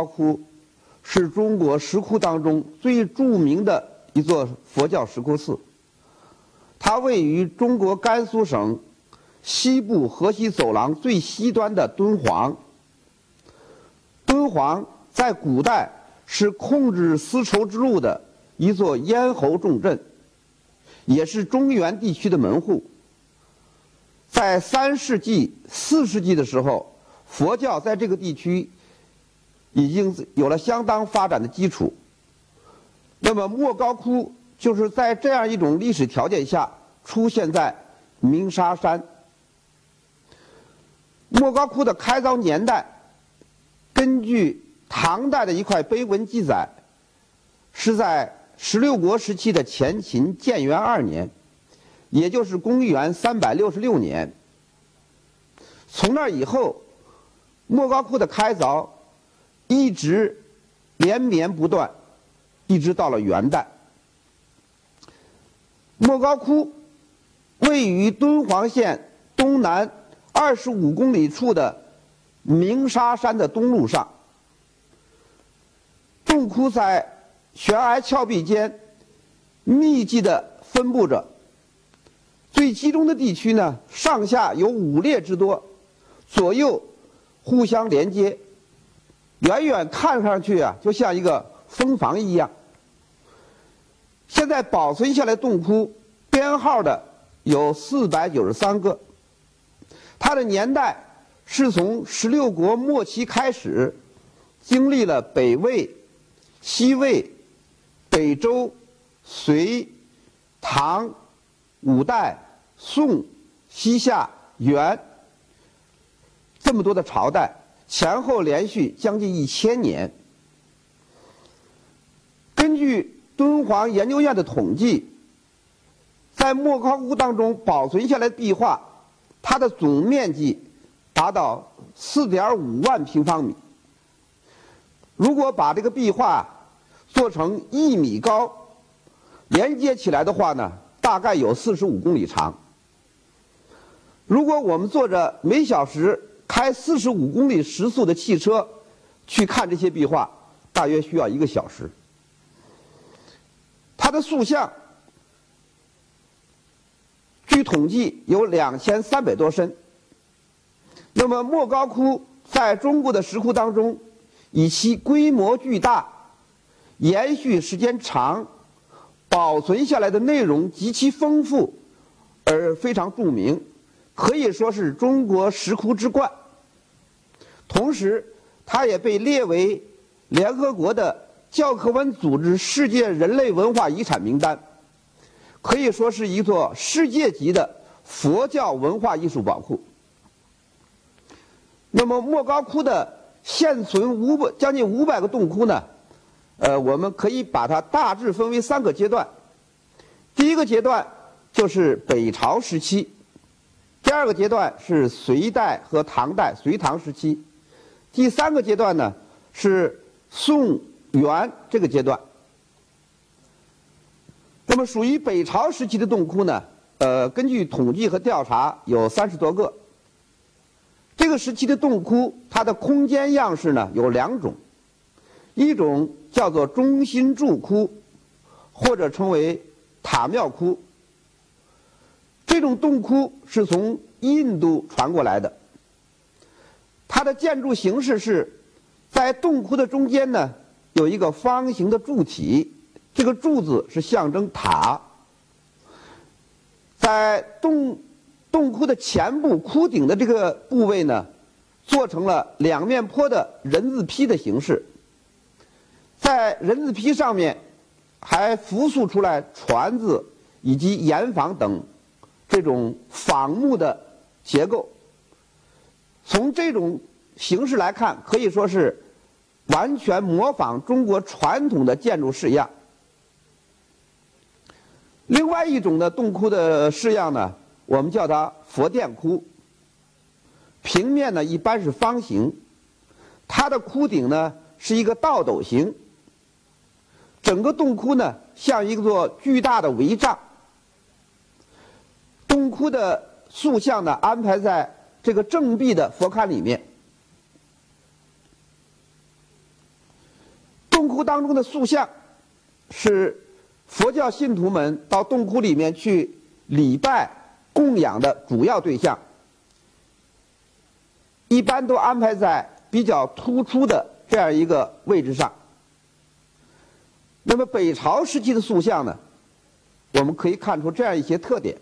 莫高窟是中国石窟当中最著名的一座佛教石窟寺。它位于中国甘肃省西部河西走廊最西端的敦煌。敦煌在古代是控制丝绸之路的一座咽喉重镇，也是中原地区的门户。在三世纪、四世纪的时候，佛教在这个地区已经有了相当发展的基础。那么莫高窟就是在这样一种历史条件下出现在鸣沙山。莫高窟的开凿年代。根据唐代的一块碑文记载，是在十六国时期的前秦建元二年，也就是公元三百六十六年。从那以后，莫高窟的开凿一直连绵不断，一直到了元代。莫高窟位于敦煌县东南二十五公里处的。鸣沙山的东路上，洞窟在悬崖峭壁间密集地分布着。最集中的地区呢，上下有五列之多，左右互相连接，远远看上去啊，就像一个蜂房一样。现在保存下来洞窟编号的有四百九十三个，它的年代。是从十六国末期开始，经历了北魏、西魏、北周、隋、唐、五代、宋、西夏、元这么多的朝代，前后连续将近一千年。根据敦煌研究院的统计，在莫高窟当中保存下来的壁画，它的总面积。达到四点五万平方米。如果把这个壁画做成一米高，连接起来的话呢，大概有四十五公里长。如果我们坐着每小时开四十五公里时速的汽车去看这些壁画，大约需要一个小时。它的塑像，据统计有两千三百多身。那么莫高窟在中国的石窟当中，以其规模巨大、延续时间长、保存下来的内容极其丰富而非常著名，可以说是中国石窟之冠。同时，它也被列为联合国的教科文组织世界人类文化遗产名单，可以说是一座世界级的佛教文化艺术宝库。那么莫高窟的现存五百将近五百个洞窟呢，呃，我们可以把它大致分为三个阶段。第一个阶段就是北朝时期，第二个阶段是隋代和唐代隋唐时期，第三个阶段呢是宋元这个阶段。那么属于北朝时期的洞窟呢，呃，根据统计和调查有三十多个。这个时期的洞窟，它的空间样式呢有两种，一种叫做中心柱窟，或者称为塔庙窟。这种洞窟是从印度传过来的，它的建筑形式是在洞窟的中间呢有一个方形的柱体，这个柱子是象征塔，在洞。洞窟的前部窟顶的这个部位呢，做成了两面坡的人字梯的形式，在人字梯上面还复塑出来船子以及檐房等这种仿木的结构。从这种形式来看，可以说是完全模仿中国传统的建筑式样。另外一种的洞窟的式样呢？我们叫它佛殿窟，平面呢一般是方形，它的窟顶呢是一个倒斗形，整个洞窟呢像一座巨大的帷帐，洞窟的塑像呢安排在这个正壁的佛龛里面。洞窟当中的塑像，是佛教信徒们到洞窟里面去礼拜供养的主要对象，一般都安排在比较突出的这样一个位置上。那么北朝时期的塑像呢，我们可以看出这样一些特点：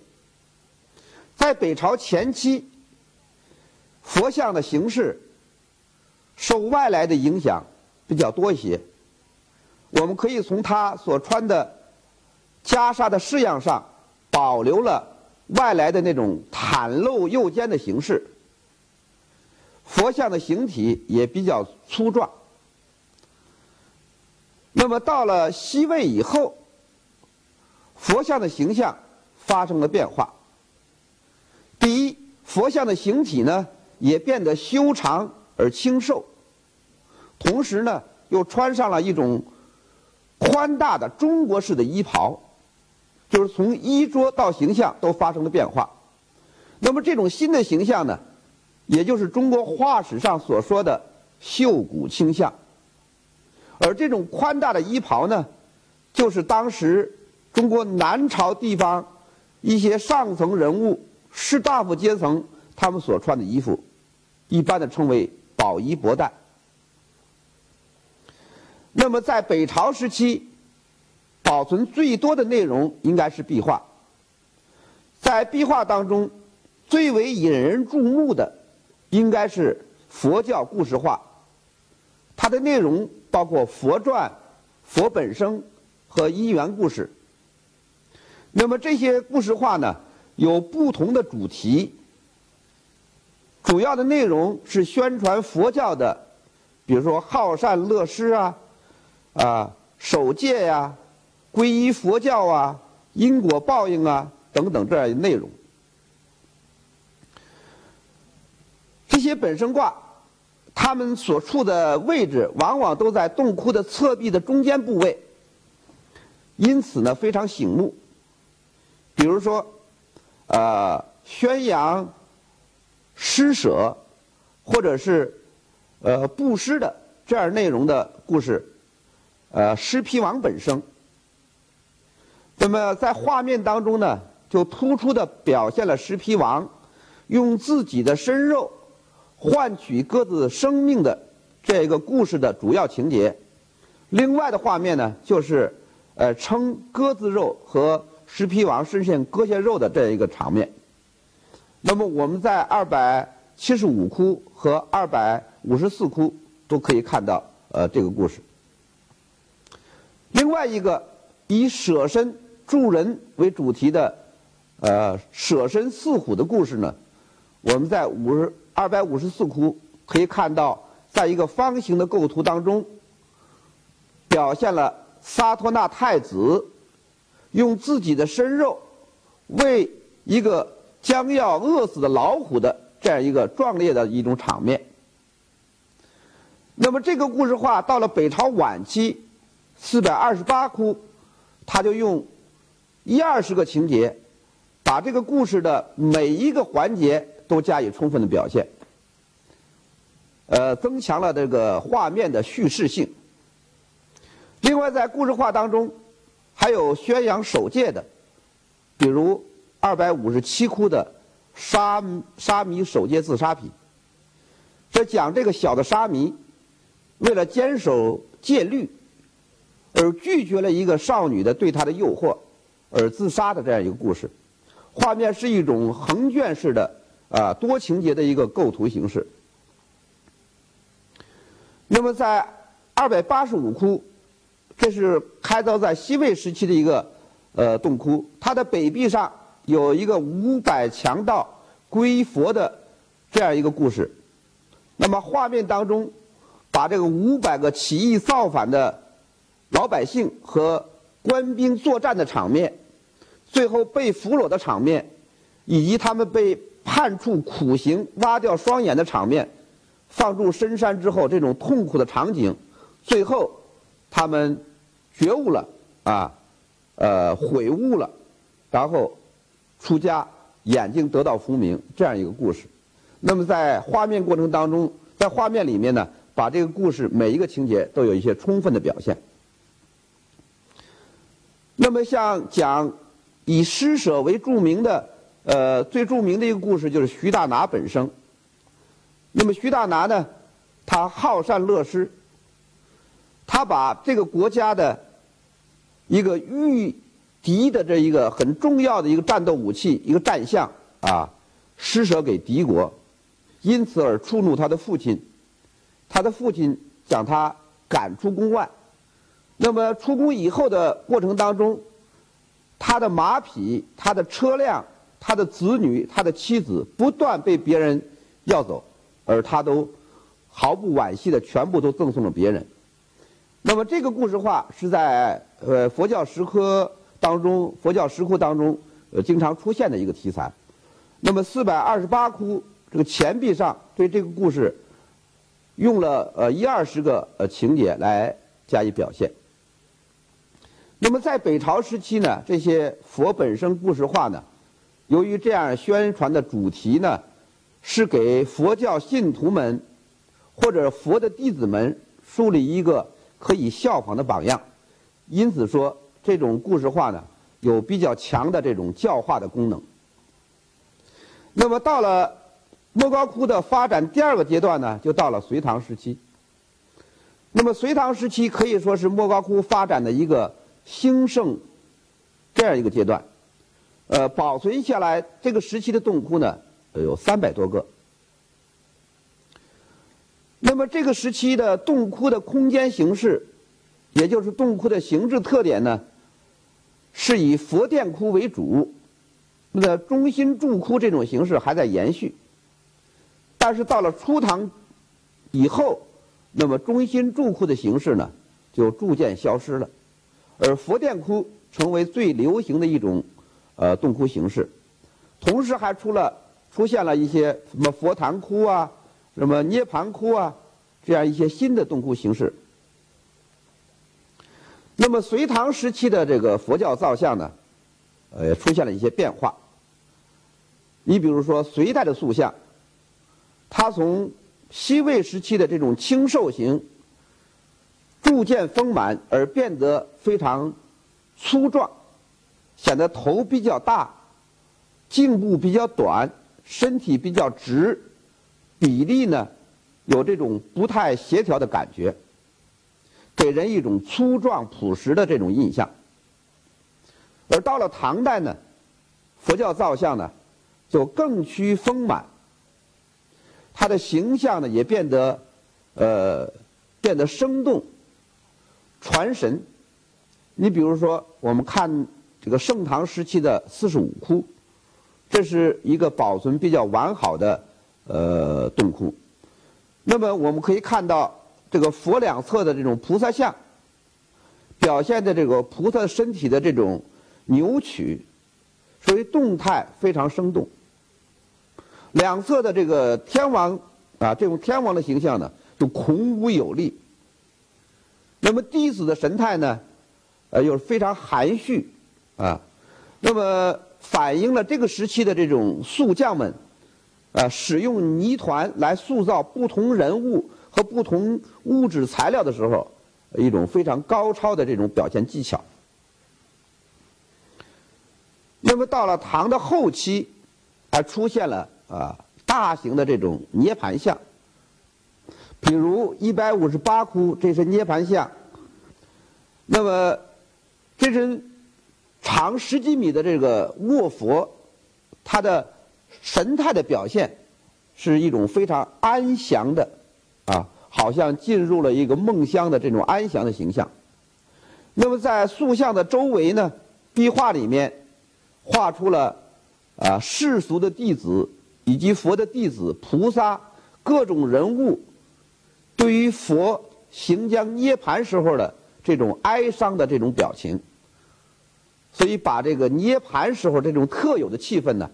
在北朝前期，佛像的形式受外来的影响比较多一些。我们可以从他所穿的袈裟的式样上，保留了外来的那种袒露右肩的形式。佛像的形体也比较粗壮。那么到了西魏以后，佛像的形象发生了变化。第一，佛像的形体呢也变得修长而清瘦，同时呢又穿上了一种宽大的中国式的衣袍，就是从衣着到形象都发生了变化。那么这种新的形象呢，也就是中国画史上所说的秀骨清相。而这种宽大的衣袍呢，就是当时中国南朝地方一些上层人物、士大夫阶层他们所穿的衣服，一般的称为宝衣博带。那么在北朝时期，保存最多的内容应该是壁画。在壁画当中，最为引人注目的应该是佛教故事画，它的内容。包括佛传、佛本生和因缘故事。那么这些故事画呢，有不同的主题，主要的内容是宣传佛教的，比如说好善乐施啊，啊守戒呀、皈依佛教啊、因果报应啊等等这样的内容。这些本身卦。他们所处的位置往往都在洞窟的侧壁的中间部位，因此呢非常醒目。比如说，呃，宣扬施舍或者是呃布施的这样内容的故事，呃，施皮王本生。那么在画面当中呢，就突出的表现了施皮王用自己的身肉。换取鸽子生命的这个故事的主要情节。另外的画面呢，就是呃称鸽子肉和石皮王身上割下肉的这样一个场面。那么我们在二百七十五窟和二百五十四窟都可以看到呃这个故事。另外一个以舍身助人为主题的呃舍身饲虎的故事呢，我们在五十。二百五十四窟可以看到，在一个方形的构图当中，表现了萨托纳太子用自己的身肉为一个将要饿死的老虎的这样一个壮烈的一种场面。那么这个故事画到了北朝晚期，四百二十八窟，他就用一二十个情节，把这个故事的每一个环节。都加以充分的表现，呃，增强了这个画面的叙事性。另外，在故事画当中，还有宣扬守戒的，比如二百五十七窟的沙沙弥守戒自杀品，这讲这个小的沙弥为了坚守戒律，而拒绝了一个少女的对他的诱惑，而自杀的这样一个故事。画面是一种横卷式的。啊，多情节的一个构图形式。那么，在二百八十五窟，这是开凿在西魏时期的一个呃洞窟，它的北壁上有一个五百强盗归佛的这样一个故事。那么，画面当中把这个五百个起义造反的老百姓和官兵作战的场面，最后被俘虏的场面，以及他们被。判处苦刑、挖掉双眼的场面，放入深山之后，这种痛苦的场景，最后他们觉悟了啊，呃，悔悟了，然后出家，眼睛得到复明，这样一个故事。那么在画面过程当中，在画面里面呢，把这个故事每一个情节都有一些充分的表现。那么像讲以施舍为著名的，呃，最著名的一个故事就是徐大拿本生。那么徐大拿呢，他好善乐施，他把这个国家的一个御敌的这一个很重要的一个战斗武器，一个战象啊，施舍给敌国，因此而触怒他的父亲，他的父亲将他赶出宫外。那么出宫以后的过程当中，他的马匹、他的车辆、他的子女、他的妻子不断被别人要走，而他都毫不惋惜的全部都赠送了别人。那么这个故事话是在呃佛教石刻当中，佛教石窟当中呃经常出现的一个题材。那么四百二十八窟这个钱币上对这个故事用了呃一二十个呃情节来加以表现。那么在北朝时期呢，这些佛本身故事画呢，由于这样宣传的主题呢，是给佛教信徒们或者佛的弟子们树立一个可以效仿的榜样，因此说这种故事化呢，有比较强的这种教化的功能。那么到了莫高窟的发展第二个阶段呢，就到了隋唐时期。那么隋唐时期可以说是莫高窟发展的一个。兴盛这样一个阶段，呃，保存下来这个时期的洞窟呢，有三百多个。那么这个时期的洞窟的空间形式，也就是洞窟的形制特点呢，是以佛殿窟为主，那中心柱窟这种形式还在延续，但是到了初唐以后，那么中心柱窟的形式呢，就逐渐消失了。而佛殿窟成为最流行的一种，呃，洞窟形式，同时还出了出现了一些什么佛坛窟啊，什么涅盘窟啊，这样一些新的洞窟形式。那么隋唐时期的这个佛教造像呢，呃，出现了一些变化。你比如说隋代的塑像，它从西魏时期的这种清瘦型。逐渐丰满而变得非常粗壮，显得头比较大，颈部比较短，身体比较直，比例呢有这种不太协调的感觉，给人一种粗壮朴实的这种印象。而到了唐代呢，佛教造像呢就更趋丰满，它的形象呢也变得呃变得生动。传神，你比如说，我们看这个盛唐时期的四十五窟，这是一个保存比较完好的呃洞窟。那么我们可以看到，这个佛两侧的这种菩萨像，表现的这个菩萨身体的这种扭曲，所以动态非常生动。两侧的这个天王啊，这种天王的形象呢，就孔武有力。那么弟子的神态呢，呃，又非常含蓄，啊，那么反映了这个时期的这种塑匠们，啊，使用泥团来塑造不同人物和不同物质材料的时候，一种非常高超的这种表现技巧。那么到了唐的后期，还出现了啊大型的这种涅盘像。比如一百五十八窟，这是涅盘像。那么，这是长十几米的这个卧佛，它的神态的表现是一种非常安详的，好像进入了一个梦乡的这种安详的形象。那么在塑像的周围呢，壁画里面画出了啊世俗的弟子以及佛的弟子、菩萨各种人物。对于佛行将涅盘时候的这种哀伤的这种表情，所以把这个涅盘时候这种特有的气氛呢，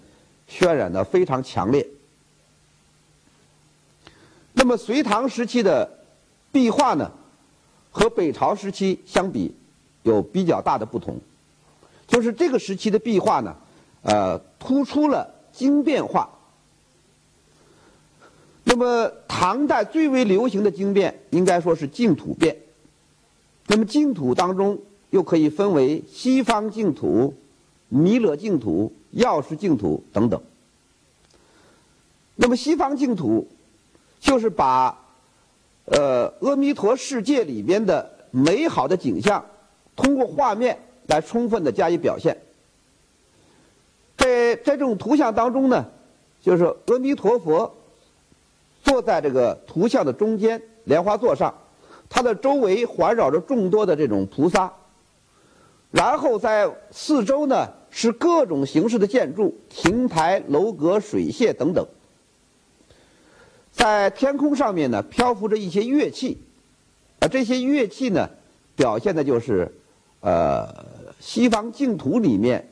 渲染的非常强烈。那么隋唐时期的壁画呢，和北朝时期相比，有比较大的不同，就是这个时期的壁画呢，呃，突出了经变化。那么唐代最为流行的经变，应该说是净土变。那么净土当中又可以分为西方净土、弥勒净土、药师净土等等。那么西方净土就是把呃阿弥陀世界里边的美好的景象，通过画面来充分的加以表现。在在这种图像当中呢，就是阿弥陀佛。坐在这个图像的中间莲花座上，它的周围环绕着众多的这种菩萨，然后在四周呢是各种形式的建筑、亭台楼阁、水榭等等。在天空上面呢漂浮着一些乐器，啊，这些乐器呢表现的就是，呃，西方净土里面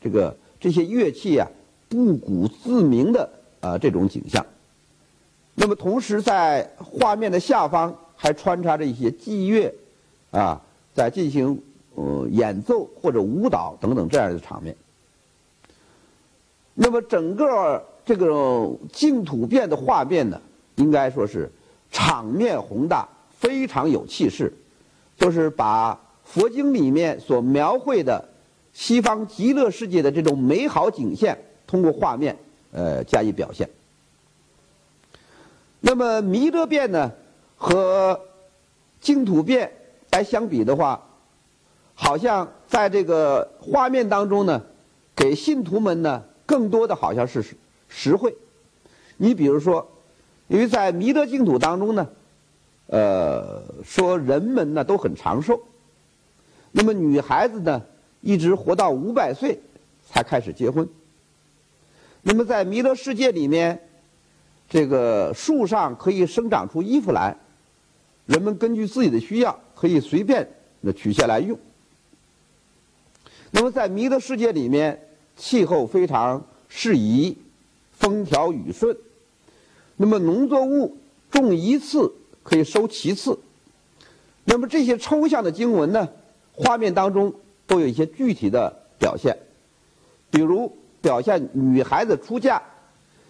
这个这些乐器啊不鼓自鸣的啊这种景象。那么同时，在画面的下方还穿插着一些祭乐，啊，在进行呃演奏或者舞蹈等等这样的场面。那么整个这个净土变的画面呢，应该说是场面宏大，非常有气势，就是把佛经里面所描绘的西方极乐世界的这种美好景象，通过画面呃加以表现。那么弥勒变呢，和净土变来相比的话，好像在这个画面当中呢，给信徒们呢更多的好像是实惠。你比如说，因为在弥勒净土当中呢，呃，说人们呢都很长寿，那么女孩子呢一直活到五百岁才开始结婚。那么在弥勒世界里面。这个树上可以生长出衣服来，人们根据自己的需要可以随便的取下来用。那么在弥勒世界里面，气候非常适宜，风调雨顺。那么农作物种一次可以收七次。那么这些抽象的经文呢，画面当中都有一些具体的表现，比如表现女孩子出嫁。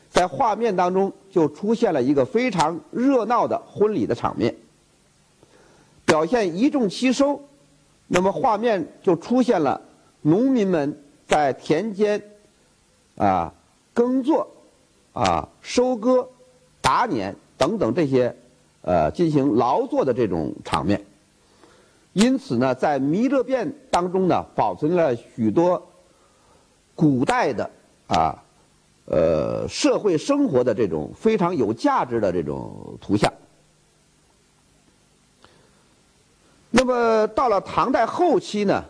在画面当中就出现了一个非常热闹的婚礼的场面，表现一众齐收，那么画面就出现了农民们在田间啊耕作啊收割打碾等等这些呃进行劳作的这种场面，因此呢，在弥勒变当中呢保存了许多古代的啊。呃，社会生活的这种非常有价值的这种图像。那么到了唐代后期呢，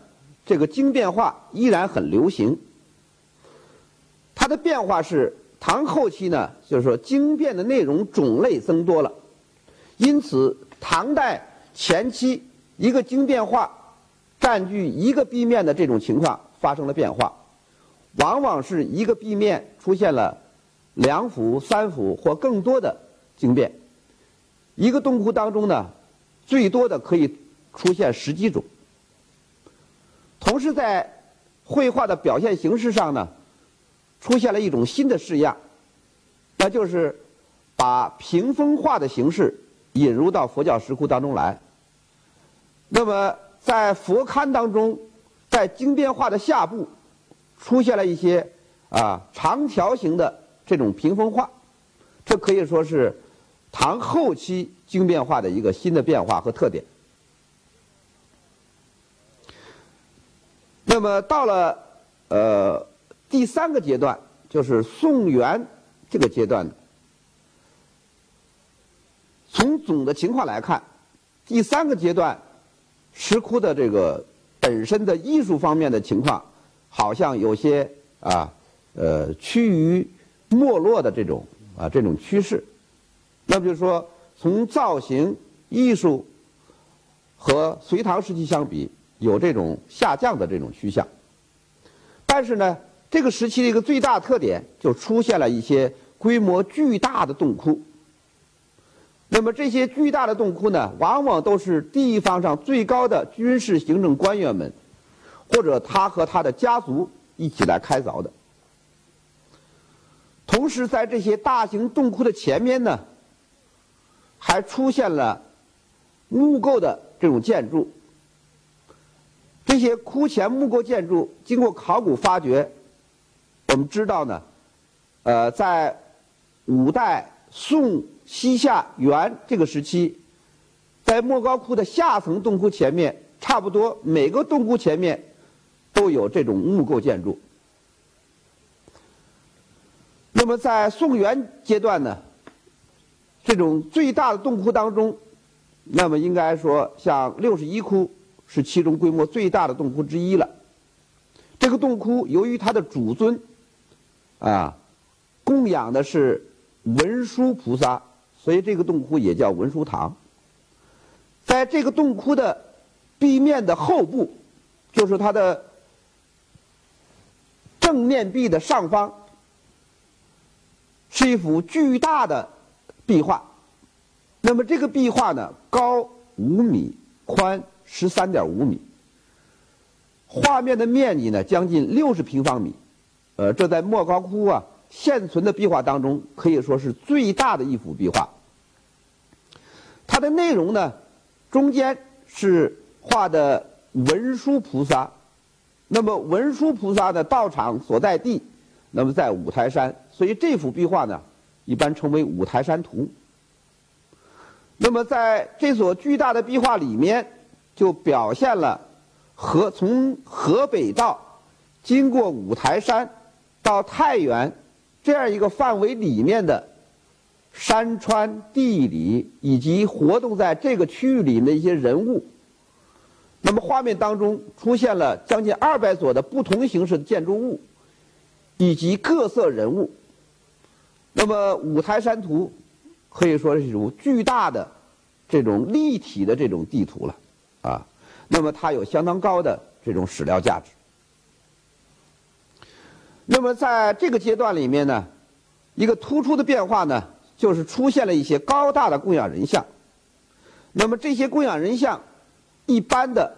这个经变化依然很流行。它的变化是唐后期呢，就是说经变的内容种类增多了，因此唐代前期一个经变化占据一个壁面的这种情况发生了变化。往往是一个壁面出现了两幅、三幅或更多的经变，一个洞窟当中呢，最多的可以出现十几种。同时，在绘画的表现形式上呢，出现了一种新的式样，那就是把屏风画的形式引入到佛教石窟当中来。那么，在佛龛当中，在经变画的下部。出现了一些啊长条形的这种屏风画，这可以说是唐后期经变化的一个新的变化和特点。那么到了呃第三个阶段，就是宋元这个阶段的从总的情况来看，第三个阶段石窟的这个本身的艺术方面的情况。好像有些啊，呃，趋于没落的这种啊这种趋势，那么就是说，从造型艺术和隋唐时期相比，有这种下降的这种趋向。但是呢，这个时期的一个最大特点，就出现了一些规模巨大的洞窟。那么这些巨大的洞窟呢，往往都是地方上最高的军事行政官员们。或者他和他的家族一起来开凿的。同时，在这些大型洞窟的前面呢，还出现了木构的这种建筑。这些窟前木构建筑经过考古发掘，我们知道呢，呃，在五代、宋、西夏、元这个时期，在莫高窟的下层洞窟前面，差不多每个洞窟前面都有这种木构建筑。那么在宋元阶段呢，这种最大的洞窟当中，那么应该说像六十一窟。是其中规模最大的洞窟之一了。这个洞窟由于它的主尊，啊，供养的是文殊菩萨，所以这个洞窟也叫文殊堂。在这个洞窟的壁面的后部，就是它的正面壁的上方，是一幅巨大的壁画。那么这个壁画呢，高五米，宽。十三点五米，画面的面积呢将近六十平方米，呃，这在莫高窟啊现存的壁画当中可以说是最大的一幅壁画。它的内容呢，中间是画的文殊菩萨，那么文殊菩萨的道场所在地，那么在五台山，所以这幅壁画呢一般称为五台山图。那么在这所巨大的壁画里面。就表现了河从河北道经过五台山到太原这样一个范围里面的山川地理以及活动在这个区域里的一些人物。那么画面当中出现了将近二百所的不同形式的建筑物以及各色人物。那么五台山图可以说是一种巨大的这种立体的这种地图了。啊，那么它有相当高的这种史料价值。那么在这个阶段里面呢，一个突出的变化呢，就是出现了一些高大的供养人像。那么这些供养人像，一般的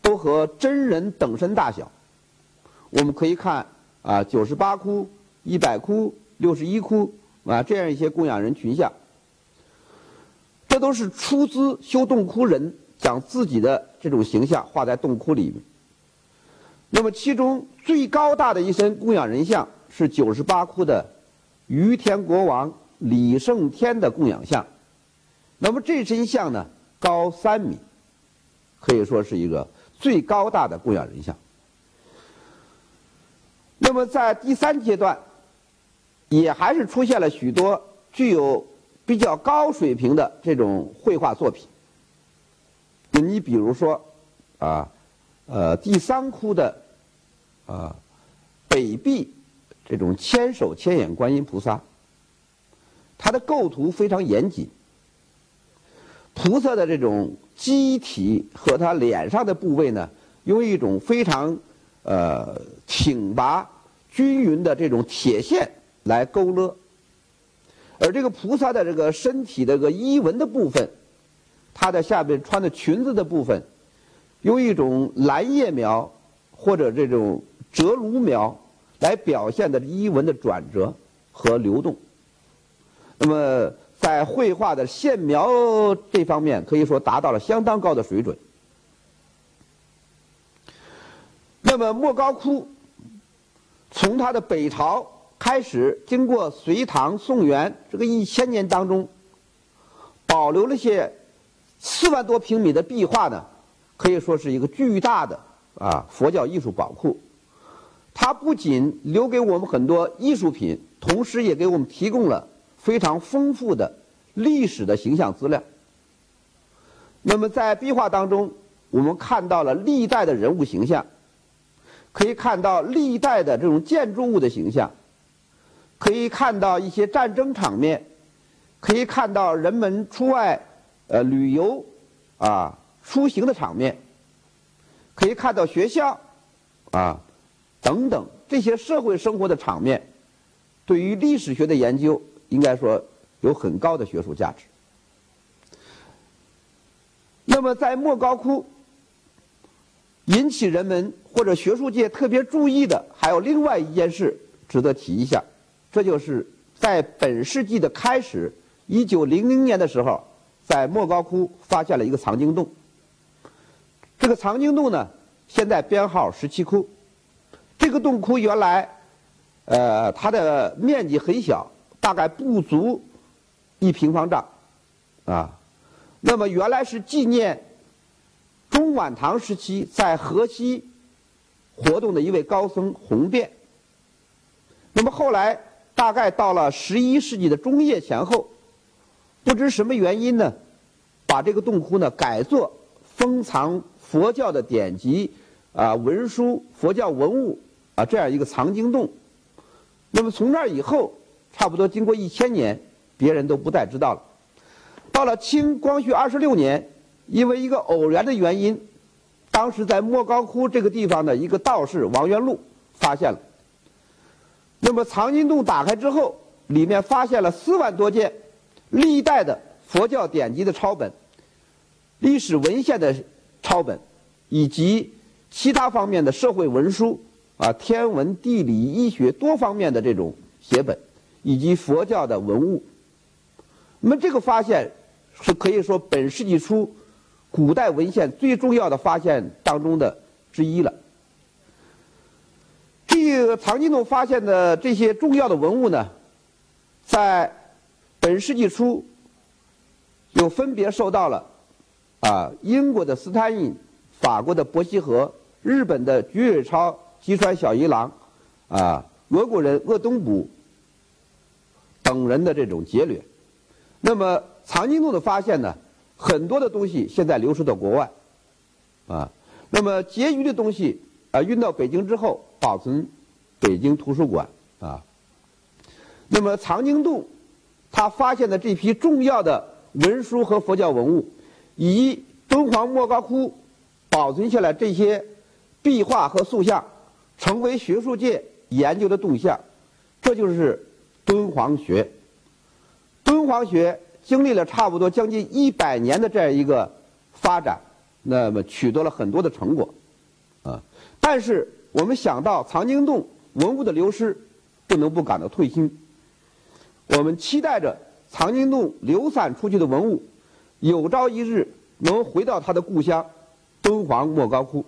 都和真人等身大小。我们可以看啊，九十八窟、一百窟、六十一窟啊，这样一些供养人群像，这都是出资修洞窟人。将自己的这种形象画在洞窟里面。那么，其中最高大的一身供养人像是九十八窟的于田国王李胜天的供养像。那么这身像呢，高三米，可以说是一个最高大的供养人像。那么在第三阶段，也还是出现了许多具有比较高水平的这种绘画作品。你比如说，啊，呃，第三窟的，啊，北壁这种千手千眼观音菩萨，它的构图非常严谨，菩萨的这种机体和他脸上的部位呢，用一种非常呃挺拔均匀的这种铁线来勾勒，而这个菩萨的这个身体的个衣纹的部分。他的下边穿的裙子的部分，用一种蓝叶描或者这种折芦描来表现的衣纹的转折和流动。那么在绘画的线描这方面，可以说达到了相当高的水准。那么莫高窟从它的北朝开始，经过隋唐宋元这个一千年当中，保留了些。四万多平米的壁画呢，可以说是一个巨大的啊佛教艺术宝库。它不仅留给我们很多艺术品，同时也给我们提供了非常丰富的历史的形象资料。那么在壁画当中，我们看到了历代的人物形象，可以看到历代的这种建筑物的形象，可以看到一些战争场面，可以看到人们出外。呃，旅游啊，出行的场面，可以看到学校啊等等这些社会生活的场面，对于历史学的研究，应该说有很高的学术价值。那么，在莫高窟引起人们或者学术界特别注意的，还有另外一件事值得提一下，这就是在本世纪的开始，一九零零年的时候。在莫高窟发现了一个藏经洞。这个藏经洞呢，现在编号十七窟。这个洞窟原来，呃，它的面积很小，大概不足一平方丈，啊，那么原来是纪念中晚唐时期在河西活动的一位高僧弘辩。那么后来大概到了十一世纪的中叶前后，不知什么原因呢，把这个洞窟呢改作封藏佛教的典籍啊文书、佛教文物。啊，这样一个藏经洞，那么从那以后，差不多经过一千年，别人都不再知道了。到了清光绪二十六年，因为一个偶然的原因，当时在莫高窟这个地方的一个道士王元禄发现了。那么藏经洞打开之后，里面发现了四万多件历代的佛教典籍的抄本、历史文献的抄本，以及其他方面的社会文书。啊，天文、地理、医学多方面的这种写本，以及佛教的文物，那么这个发现是可以说本世纪初古代文献最重要的发现当中的之一了。这个藏经洞发现的这些重要的文物呢，在本世纪初又分别受到了啊英国的斯坦因、法国的伯希和、日本的菊水超。吉川小一郎，啊，俄国人鄂东卜等人的这种劫掠，那么藏经洞的发现呢，很多的东西现在流失到国外，啊，那么结余的东西啊运到北京之后保存北京图书馆啊，那么藏经洞他发现的这批重要的文书和佛教文物，以敦煌莫高窟保存下来这些壁画和塑像。成为学术界研究的对象，这就是敦煌学。敦煌学经历了差不多将近一百年的这样一个发展，那么取得了很多的成果，啊！但是我们想到藏经洞文物的流失，不能不感到痛心。我们期待着藏经洞流散出去的文物，有朝一日能回到他的故乡——敦煌莫高窟。